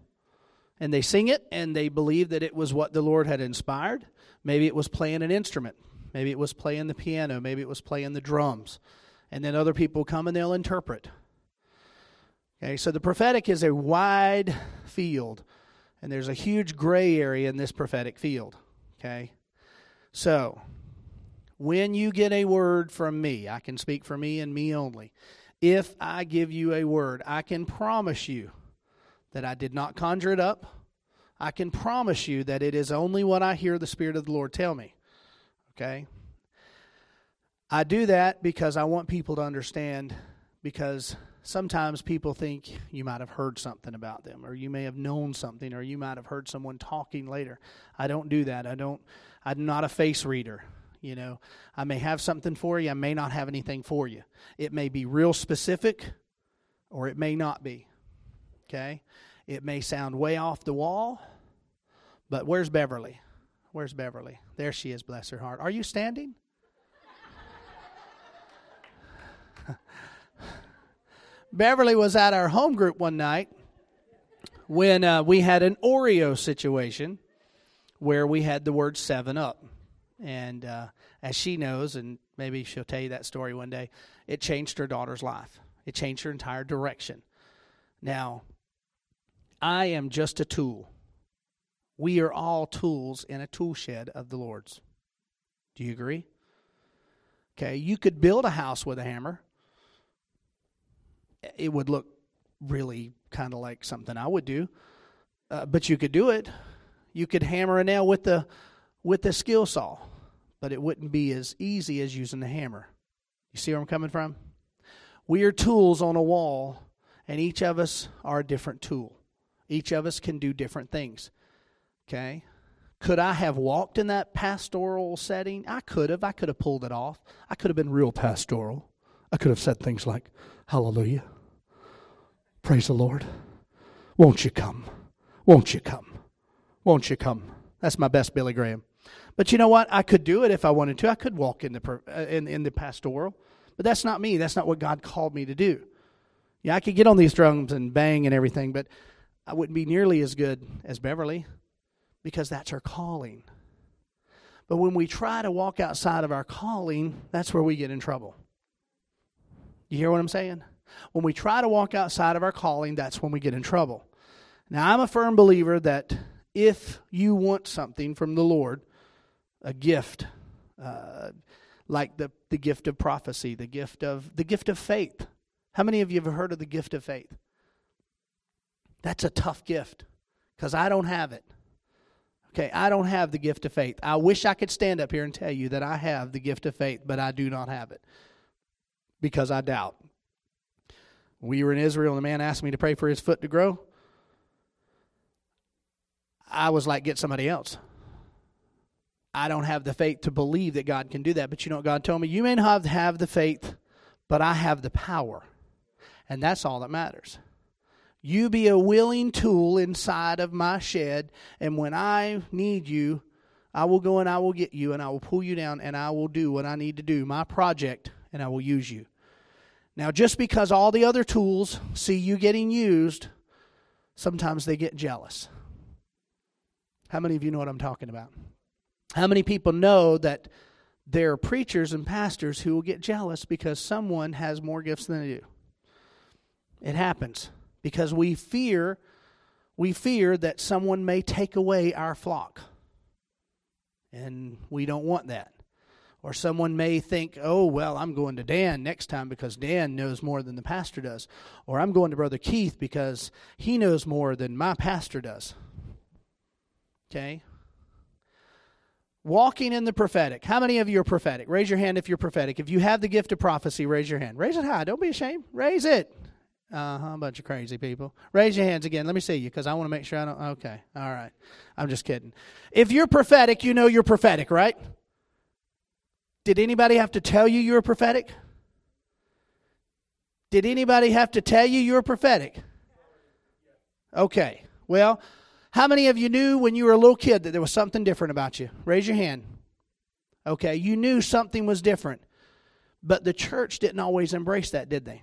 and they sing it, and they believe that it was what the Lord had inspired. Maybe it was playing an instrument. Maybe it was playing the piano. Maybe it was playing the drums. And then other people come and they'll interpret. Okay, so the prophetic is a wide field, and there's a huge gray area in this prophetic field. Okay, so when you get a word from me, I can speak for me and me only. If I give you a word, I can promise you that I did not conjure it up. I can promise you that it is only what I hear the Spirit of the Lord tell me. Okay? I do that because I want people to understand because sometimes people think you might have heard something about them or you may have known something or you might have heard someone talking later. I don't do that. I don't I'm not a face reader. You know, I may have something for you, I may not have anything for you. It may be real specific or it may not be. Okay? It may sound way off the wall, but where's Beverly? Where's Beverly? There she is, bless her heart. Are you standing? [LAUGHS] Beverly was at our home group one night when uh, we had an Oreo situation where we had the word 7 Up. And uh, as she knows, and maybe she'll tell you that story one day, it changed her daughter's life. It changed her entire direction. Now, I am just a tool. We are all tools in a tool shed of the Lord's. Do you agree? Okay, you could build a house with a hammer. It would look really kind of like something I would do, uh, but you could do it. You could hammer a nail with the with the skill saw, but it wouldn't be as easy as using the hammer. You see where I'm coming from? We are tools on a wall, and each of us are a different tool. Each of us can do different things. Okay? Could I have walked in that pastoral setting? I could have. I could have pulled it off. I could have been real pastoral. I could have said things like, Hallelujah. Praise the Lord. Won't you come? Won't you come? Won't you come? That's my best Billy Graham. But you know what? I could do it if I wanted to. I could walk in the uh, in, in the pastoral, but that's not me. That's not what God called me to do. Yeah, I could get on these drums and bang and everything, but I wouldn't be nearly as good as Beverly because that's her calling. But when we try to walk outside of our calling, that's where we get in trouble. You hear what I'm saying? When we try to walk outside of our calling, that's when we get in trouble. Now, I'm a firm believer that if you want something from the Lord, a gift, uh, like the, the gift of prophecy, the gift of the gift of faith. How many of you have heard of the gift of faith? That's a tough gift because I don't have it. Okay, I don't have the gift of faith. I wish I could stand up here and tell you that I have the gift of faith, but I do not have it because I doubt. We were in Israel and a man asked me to pray for his foot to grow. I was like, get somebody else. I don't have the faith to believe that God can do that. But you know what God told me? You may not have the faith, but I have the power. And that's all that matters. You be a willing tool inside of my shed, and when I need you, I will go and I will get you, and I will pull you down, and I will do what I need to do, my project, and I will use you. Now, just because all the other tools see you getting used, sometimes they get jealous. How many of you know what I'm talking about? How many people know that there are preachers and pastors who will get jealous because someone has more gifts than they do? It happens because we fear we fear that someone may take away our flock. And we don't want that. Or someone may think, oh, well, I'm going to Dan next time because Dan knows more than the pastor does. Or I'm going to Brother Keith because he knows more than my pastor does. Okay? Walking in the prophetic. How many of you are prophetic? Raise your hand if you're prophetic. If you have the gift of prophecy, raise your hand. Raise it high. Don't be ashamed. Raise it. Uh huh. A bunch of crazy people. Raise your hands again. Let me see you because I want to make sure I don't. Okay. All right. I'm just kidding. If you're prophetic, you know you're prophetic, right? Did anybody have to tell you you were prophetic? Did anybody have to tell you you were prophetic? Okay. Well, how many of you knew when you were a little kid that there was something different about you? Raise your hand. Okay, you knew something was different. But the church didn't always embrace that, did they?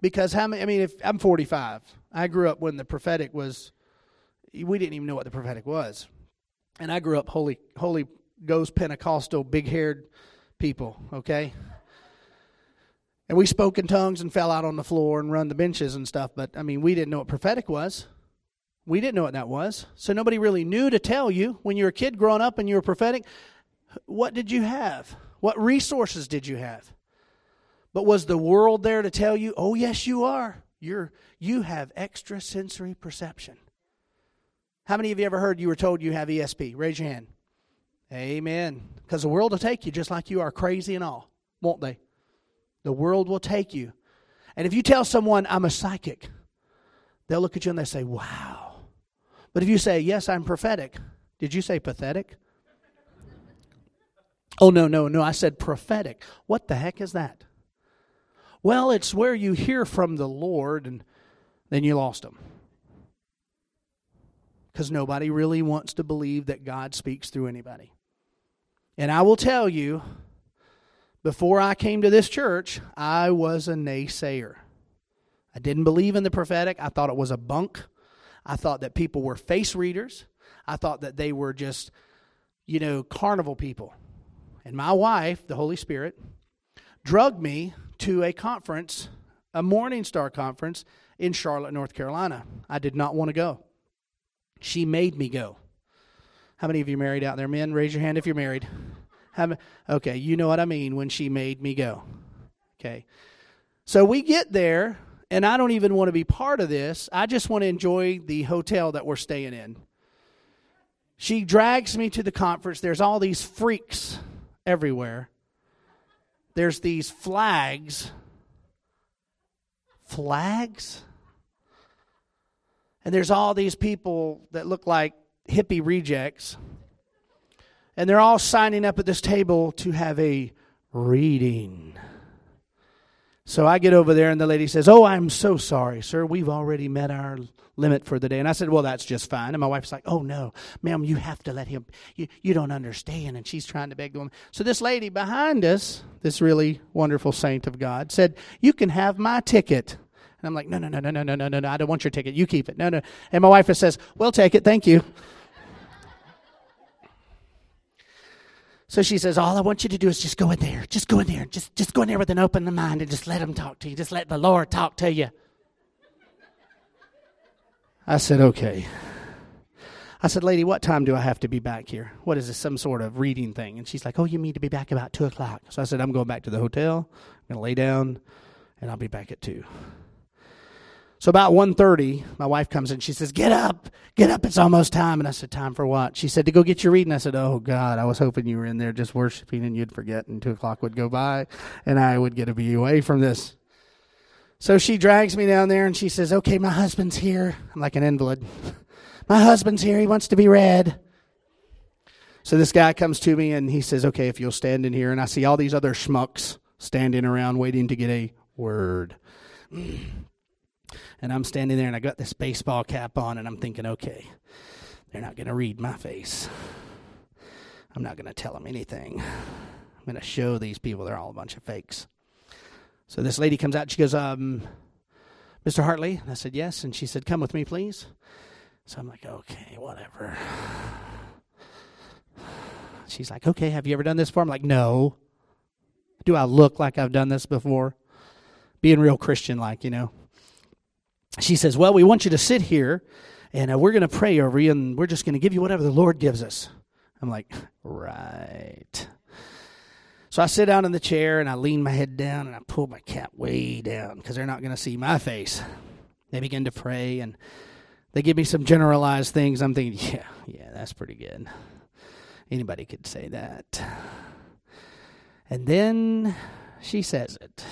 Because how many I mean if I'm 45. I grew up when the prophetic was we didn't even know what the prophetic was. And I grew up holy holy ghost Pentecostal big-haired people, okay? And we spoke in tongues and fell out on the floor and run the benches and stuff, but I mean, we didn't know what prophetic was. We didn't know what that was. So nobody really knew to tell you when you were a kid growing up and you were prophetic. What did you have? What resources did you have? But was the world there to tell you, "Oh yes, you are. You're you have extrasensory perception." How many of you ever heard you were told you have ESP? Raise your hand. Amen. Because the world will take you just like you are crazy and all, won't they? The world will take you. And if you tell someone I'm a psychic, they'll look at you and they say, "Wow." But if you say, Yes, I'm prophetic, did you say pathetic? Oh, no, no, no. I said prophetic. What the heck is that? Well, it's where you hear from the Lord and then you lost them. Because nobody really wants to believe that God speaks through anybody. And I will tell you, before I came to this church, I was a naysayer. I didn't believe in the prophetic. I thought it was a bunk. I thought that people were face readers. I thought that they were just, you know, carnival people. And my wife, the Holy Spirit, drugged me to a conference, a Morning Star conference in Charlotte, North Carolina. I did not want to go. She made me go. How many of you married out there, men? Raise your hand if you're married. Okay, you know what I mean when she made me go. Okay. So we get there and I don't even want to be part of this. I just want to enjoy the hotel that we're staying in. She drags me to the conference. There's all these freaks everywhere. There's these flags. Flags? And there's all these people that look like hippie rejects. And they're all signing up at this table to have a reading. So I get over there, and the lady says, Oh, I'm so sorry, sir. We've already met our limit for the day. And I said, Well, that's just fine. And my wife's like, Oh, no, ma'am, you have to let him. You, you don't understand. And she's trying to beg the woman. So this lady behind us, this really wonderful saint of God, said, You can have my ticket. And I'm like, no, no, no, no, no, no, no, no, no. I don't want your ticket. You keep it. No, no. And my wife says, we'll take it. Thank you. So she says, All I want you to do is just go in there. Just go in there. Just, just go in there with an open mind and just let him talk to you. Just let the Lord talk to you. I said, Okay. I said, Lady, what time do I have to be back here? What is this, some sort of reading thing? And she's like, Oh, you need to be back about 2 o'clock. So I said, I'm going back to the hotel. I'm going to lay down, and I'll be back at 2. So about 1.30, my wife comes in. She says, get up, get up. It's almost time. And I said, time for what? She said, to go get your reading. I said, oh, God, I was hoping you were in there just worshiping and you'd forget and 2 o'clock would go by and I would get to be away from this. So she drags me down there and she says, okay, my husband's here. I'm like an invalid. [LAUGHS] my husband's here. He wants to be read. So this guy comes to me and he says, okay, if you'll stand in here. And I see all these other schmucks standing around waiting to get a word. [CLEARS THROAT] And I'm standing there and I got this baseball cap on and I'm thinking, okay, they're not going to read my face. I'm not going to tell them anything. I'm going to show these people they're all a bunch of fakes. So this lady comes out. She goes, um, Mr. Hartley? And I said, yes. And she said, come with me, please. So I'm like, okay, whatever. She's like, okay, have you ever done this before? I'm like, no. Do I look like I've done this before? Being real Christian like, you know she says, Well, we want you to sit here and uh, we're going to pray over you and we're just going to give you whatever the Lord gives us. I'm like, Right. So I sit down in the chair and I lean my head down and I pull my cap way down because they're not going to see my face. They begin to pray and they give me some generalized things. I'm thinking, yeah, yeah, that's pretty good. Anybody could say that. And then she says it.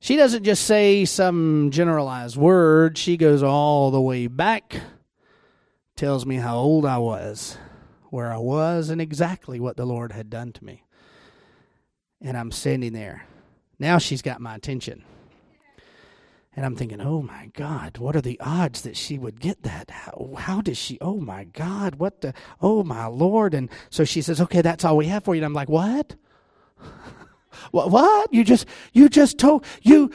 She doesn't just say some generalized word, she goes all the way back, tells me how old I was, where I was, and exactly what the Lord had done to me. And I'm standing there. Now she's got my attention. And I'm thinking, oh my God, what are the odds that she would get that? How, how does she? Oh my God, what the? Oh my Lord. And so she says, okay, that's all we have for you. And I'm like, what? What? What? You just you just told you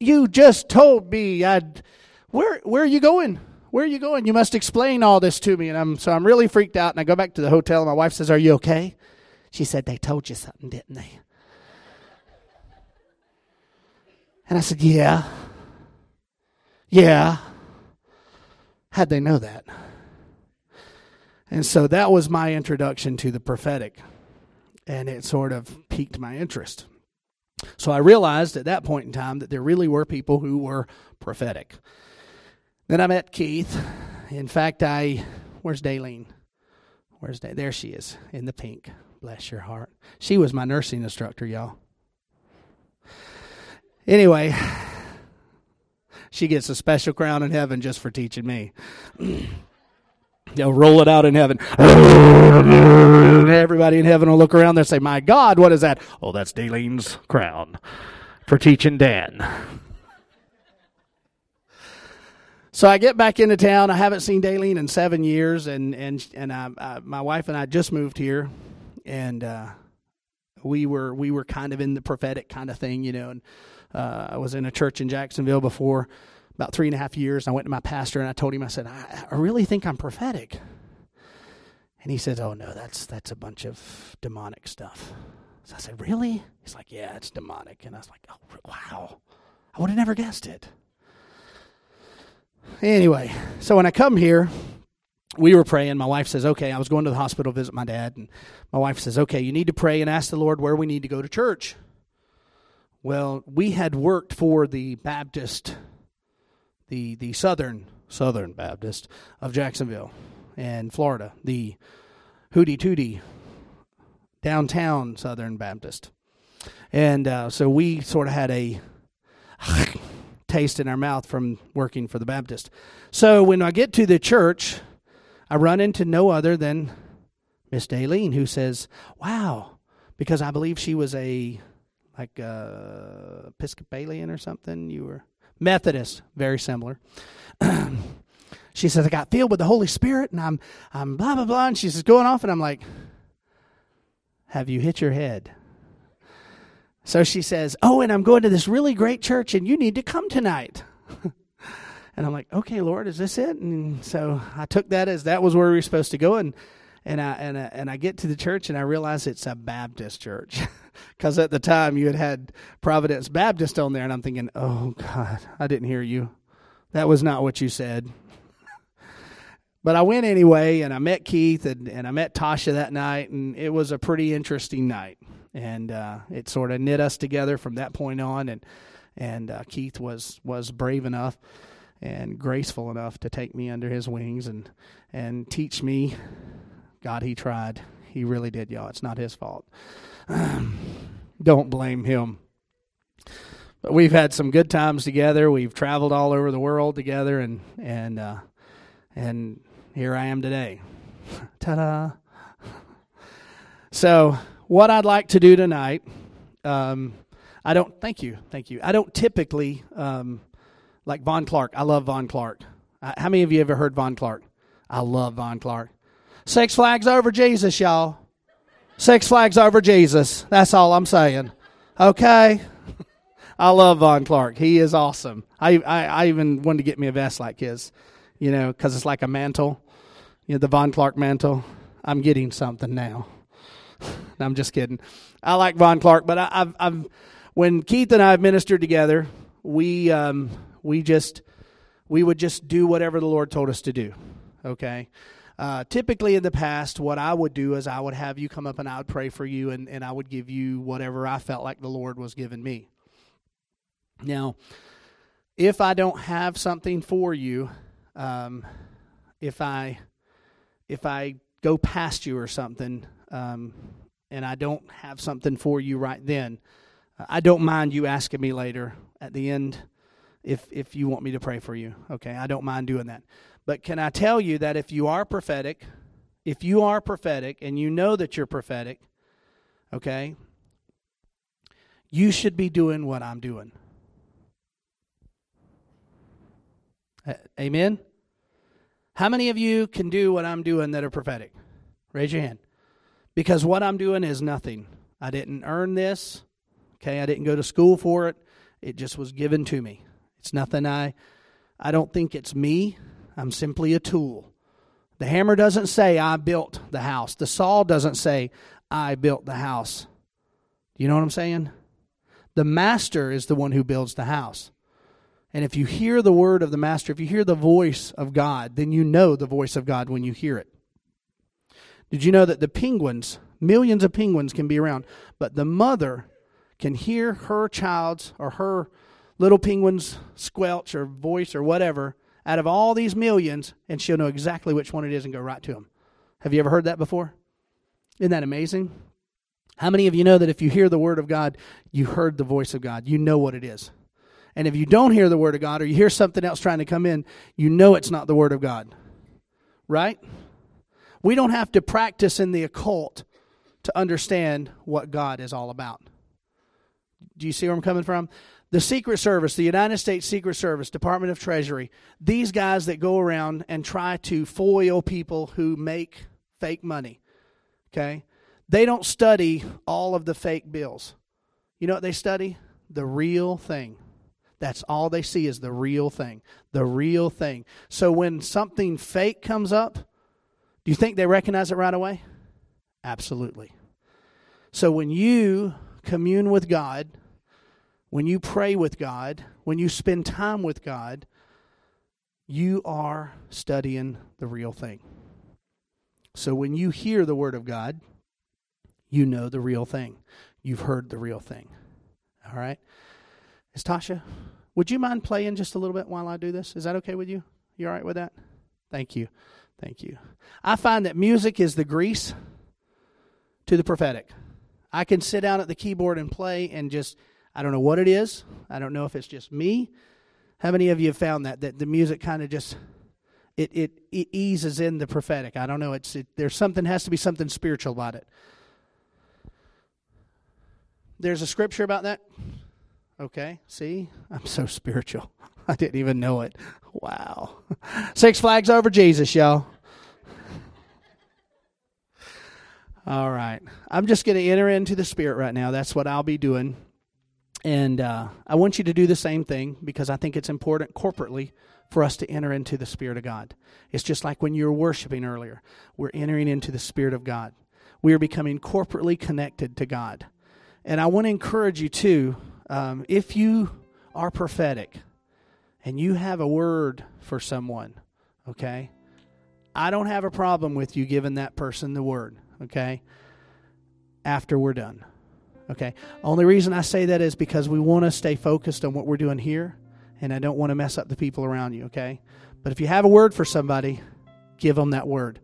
you just told me I'd where where are you going? Where are you going? You must explain all this to me. And I'm so I'm really freaked out and I go back to the hotel and my wife says, Are you okay? She said, They told you something, didn't they? And I said, Yeah. Yeah. How'd they know that? And so that was my introduction to the prophetic. And it sort of piqued my interest. So I realized at that point in time that there really were people who were prophetic. Then I met Keith. In fact, I where's Daleen? Where's Day? There she is in the pink. Bless your heart. She was my nursing instructor, y'all. Anyway, she gets a special crown in heaven just for teaching me. [CLEARS THROAT] They'll roll it out in heaven. Everybody in heaven will look around there and say, My God, what is that? Oh, that's Daleen's crown for teaching Dan. So I get back into town. I haven't seen Daleen in seven years, and and and I, I, my wife and I just moved here, and uh, we were we were kind of in the prophetic kind of thing, you know. And uh, I was in a church in Jacksonville before about three and a half years. I went to my pastor and I told him, I said, I, I really think I'm prophetic. And he says, Oh no, that's that's a bunch of demonic stuff. So I said, Really? He's like, Yeah, it's demonic. And I was like, Oh wow. I would have never guessed it. Anyway, so when I come here, we were praying. My wife says, Okay, I was going to the hospital to visit my dad, and my wife says, Okay, you need to pray and ask the Lord where we need to go to church. Well, we had worked for the Baptist the the Southern Southern Baptist of Jacksonville and Florida, the Hootie Tootie downtown Southern Baptist, and uh, so we sort of had a [LAUGHS] taste in our mouth from working for the Baptist. So when I get to the church, I run into no other than Miss Daleen, who says, "Wow," because I believe she was a like uh, Episcopalian or something. You were Methodist, very similar. [CLEARS THROAT] she says, I got filled with the Holy Spirit and I'm, I'm blah, blah, blah. And she's going off, and I'm like, Have you hit your head? So she says, Oh, and I'm going to this really great church, and you need to come tonight. [LAUGHS] and I'm like, Okay, Lord, is this it? And so I took that as that was where we were supposed to go. And and I and I, and I get to the church and I realize it's a Baptist church [LAUGHS] because at the time you had had Providence Baptist on there, and I'm thinking, oh God, I didn't hear you. That was not what you said. [LAUGHS] but I went anyway, and I met Keith and, and I met Tasha that night, and it was a pretty interesting night, and uh, it sort of knit us together from that point on, and and uh, Keith was was brave enough and graceful enough to take me under his wings and and teach me God, he tried. He really did, y'all. It's not his fault. [CLEARS THROAT] Don't blame him. But we've had some good times together. We've traveled all over the world together, and and uh, and here I am today. [LAUGHS] Ta-da! So, what I'd like to do tonight, um, I don't. Thank you, thank you. I don't typically um, like Von Clark. I love Von Clark. Uh, how many of you ever heard Von Clark? I love Von Clark. Six Flags over Jesus, y'all. Six Flags over Jesus. That's all I'm saying. Okay? I love Von Clark. He is awesome. I, I, I even wanted to get me a vest like his, you know, because it's like a mantle, you know, the Von Clark mantle. I'm getting something now. [LAUGHS] I'm just kidding. I like Von Clark, but I, have I've when Keith and I have ministered together, we um, we just we would just do whatever the Lord told us to do. Okay, uh, typically in the past, what I would do is I would have you come up and I would pray for you, and, and I would give you whatever I felt like the Lord was giving me. Now, if I don't have something for you, um, if I if I go past you or something, um, and I don't have something for you right then, I don't mind you asking me later at the end if if you want me to pray for you. Okay, I don't mind doing that. But can I tell you that if you are prophetic, if you are prophetic and you know that you're prophetic, okay, you should be doing what I'm doing. Amen? How many of you can do what I'm doing that are prophetic? Raise your hand. Because what I'm doing is nothing. I didn't earn this. Okay, I didn't go to school for it. It just was given to me. It's nothing I I don't think it's me. I'm simply a tool. The hammer doesn't say, I built the house. The saw doesn't say, I built the house. You know what I'm saying? The master is the one who builds the house. And if you hear the word of the master, if you hear the voice of God, then you know the voice of God when you hear it. Did you know that the penguins, millions of penguins can be around, but the mother can hear her child's or her little penguin's squelch or voice or whatever out of all these millions, and she'll know exactly which one it is and go right to them. Have you ever heard that before? Isn't that amazing? How many of you know that if you hear the word of God, you heard the voice of God? You know what it is. And if you don't hear the word of God or you hear something else trying to come in, you know it's not the word of God. Right? We don't have to practice in the occult to understand what God is all about. Do you see where I'm coming from? The Secret Service, the United States Secret Service, Department of Treasury, these guys that go around and try to foil people who make fake money, okay? They don't study all of the fake bills. You know what they study? The real thing. That's all they see is the real thing. The real thing. So when something fake comes up, do you think they recognize it right away? Absolutely. So when you commune with God, when you pray with God, when you spend time with God, you are studying the real thing. So when you hear the Word of God, you know the real thing. You've heard the real thing. All right? Is Tasha, would you mind playing just a little bit while I do this? Is that okay with you? You all right with that? Thank you. Thank you. I find that music is the grease to the prophetic. I can sit down at the keyboard and play and just I don't know what it is. I don't know if it's just me. How many of you have found that that the music kind of just it, it, it eases in the prophetic? I don't know. It's it, there's something has to be something spiritual about it. There's a scripture about that. Okay, see, I'm so spiritual. [LAUGHS] I didn't even know it. Wow, [LAUGHS] Six Flags over Jesus, y'all. [LAUGHS] All right, I'm just going to enter into the spirit right now. That's what I'll be doing And uh, I want you to do the same thing because I think it's important corporately for us to enter into the Spirit of God. It's just like when you were worshiping earlier. We're entering into the Spirit of God. We are becoming corporately connected to God. And I want to encourage you, too, um, if you are prophetic and you have a word for someone, okay, I don't have a problem with you giving that person the word, okay, after we're done. Okay. Only reason I say that is because we want to stay focused on what we're doing here, and I don't want to mess up the people around you. Okay. But if you have a word for somebody, give them that word.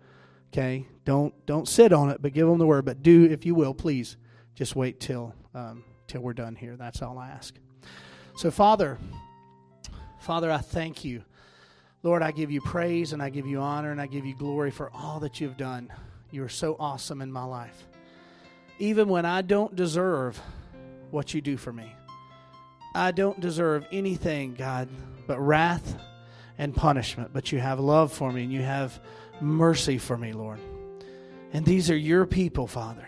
Okay. Don't don't sit on it, but give them the word. But do, if you will, please, just wait till um, till we're done here. That's all I ask. So, Father, Father, I thank you. Lord, I give you praise and I give you honor and I give you glory for all that you've done. You are so awesome in my life even when I don't deserve what you do for me. I don't deserve anything, God, but wrath and punishment. But you have love for me and you have mercy for me, Lord. And these are your people, Father.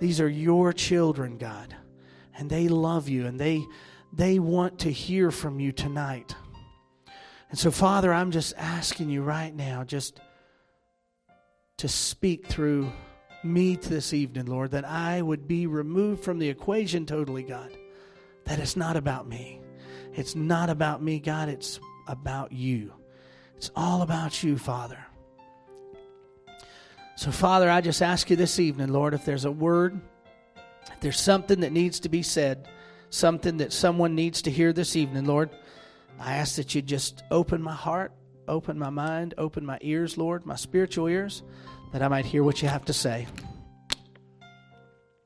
These are your children, God. And they love you and they they want to hear from you tonight. And so, Father, I'm just asking you right now just to speak through me this evening, Lord, that I would be removed from the equation totally, God. That it's not about me. It's not about me, God. It's about you. It's all about you, Father. So, Father, I just ask you this evening, Lord, if there's a word, if there's something that needs to be said, something that someone needs to hear this evening, Lord, I ask that you just open my heart, open my mind, open my ears, Lord, my spiritual ears that I might hear what you have to say.